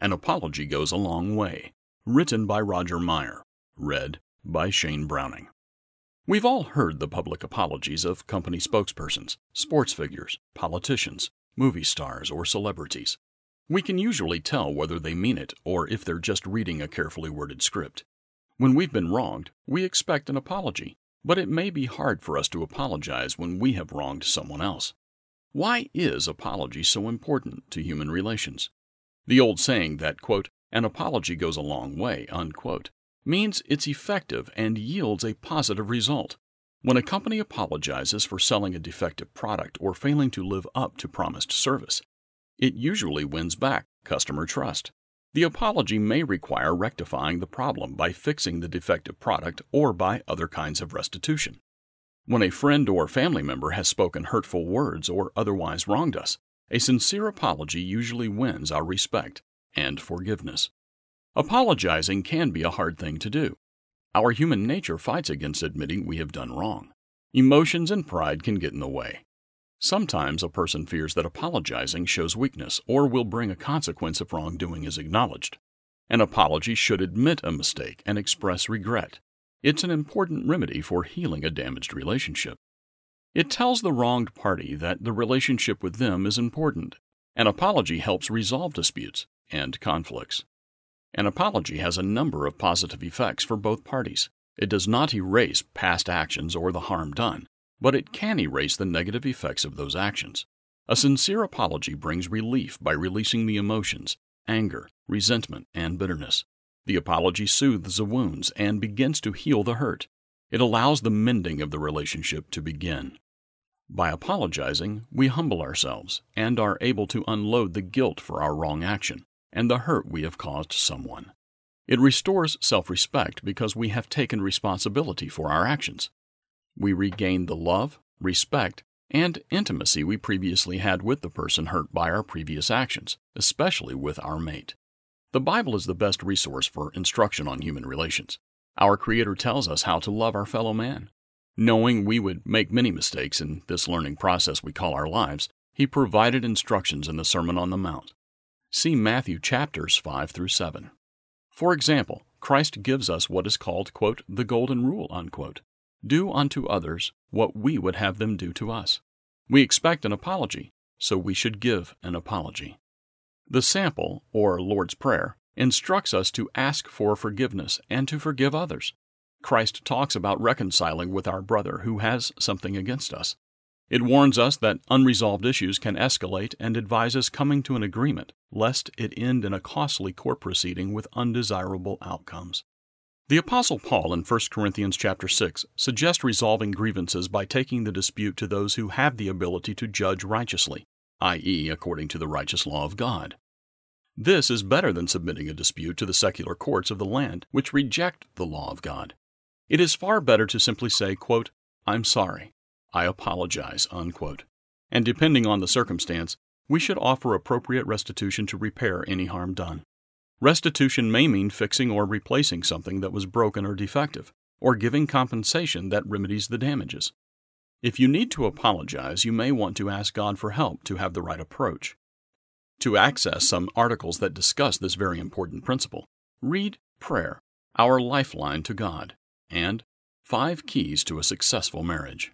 An Apology Goes a Long Way. Written by Roger Meyer. Read by Shane Browning. We've all heard the public apologies of company spokespersons, sports figures, politicians, movie stars, or celebrities. We can usually tell whether they mean it or if they're just reading a carefully worded script. When we've been wronged, we expect an apology, but it may be hard for us to apologize when we have wronged someone else. Why is apology so important to human relations? The old saying that, quote, an apology goes a long way, unquote, means it's effective and yields a positive result. When a company apologizes for selling a defective product or failing to live up to promised service, it usually wins back customer trust. The apology may require rectifying the problem by fixing the defective product or by other kinds of restitution. When a friend or family member has spoken hurtful words or otherwise wronged us, a sincere apology usually wins our respect and forgiveness. Apologizing can be a hard thing to do. Our human nature fights against admitting we have done wrong. Emotions and pride can get in the way. Sometimes a person fears that apologizing shows weakness or will bring a consequence if wrongdoing is acknowledged. An apology should admit a mistake and express regret. It's an important remedy for healing a damaged relationship. It tells the wronged party that the relationship with them is important. An apology helps resolve disputes and conflicts. An apology has a number of positive effects for both parties. It does not erase past actions or the harm done, but it can erase the negative effects of those actions. A sincere apology brings relief by releasing the emotions, anger, resentment, and bitterness. The apology soothes the wounds and begins to heal the hurt. It allows the mending of the relationship to begin. By apologizing, we humble ourselves and are able to unload the guilt for our wrong action and the hurt we have caused someone. It restores self respect because we have taken responsibility for our actions. We regain the love, respect, and intimacy we previously had with the person hurt by our previous actions, especially with our mate. The Bible is the best resource for instruction on human relations. Our Creator tells us how to love our fellow man. Knowing we would make many mistakes in this learning process we call our lives, He provided instructions in the Sermon on the Mount. See Matthew chapters 5 through 7. For example, Christ gives us what is called, quote, the golden rule, unquote. Do unto others what we would have them do to us. We expect an apology, so we should give an apology. The sample, or Lord's Prayer, instructs us to ask for forgiveness and to forgive others. Christ talks about reconciling with our brother who has something against us. It warns us that unresolved issues can escalate and advises coming to an agreement, lest it end in a costly court proceeding with undesirable outcomes. The apostle Paul in 1 Corinthians chapter 6 suggests resolving grievances by taking the dispute to those who have the ability to judge righteously, i.e., according to the righteous law of God. This is better than submitting a dispute to the secular courts of the land, which reject the law of God. It is far better to simply say, quote, I'm sorry, I apologize, unquote. And depending on the circumstance, we should offer appropriate restitution to repair any harm done. Restitution may mean fixing or replacing something that was broken or defective, or giving compensation that remedies the damages. If you need to apologize, you may want to ask God for help to have the right approach. To access some articles that discuss this very important principle, read Prayer, Our Lifeline to God, and Five Keys to a Successful Marriage.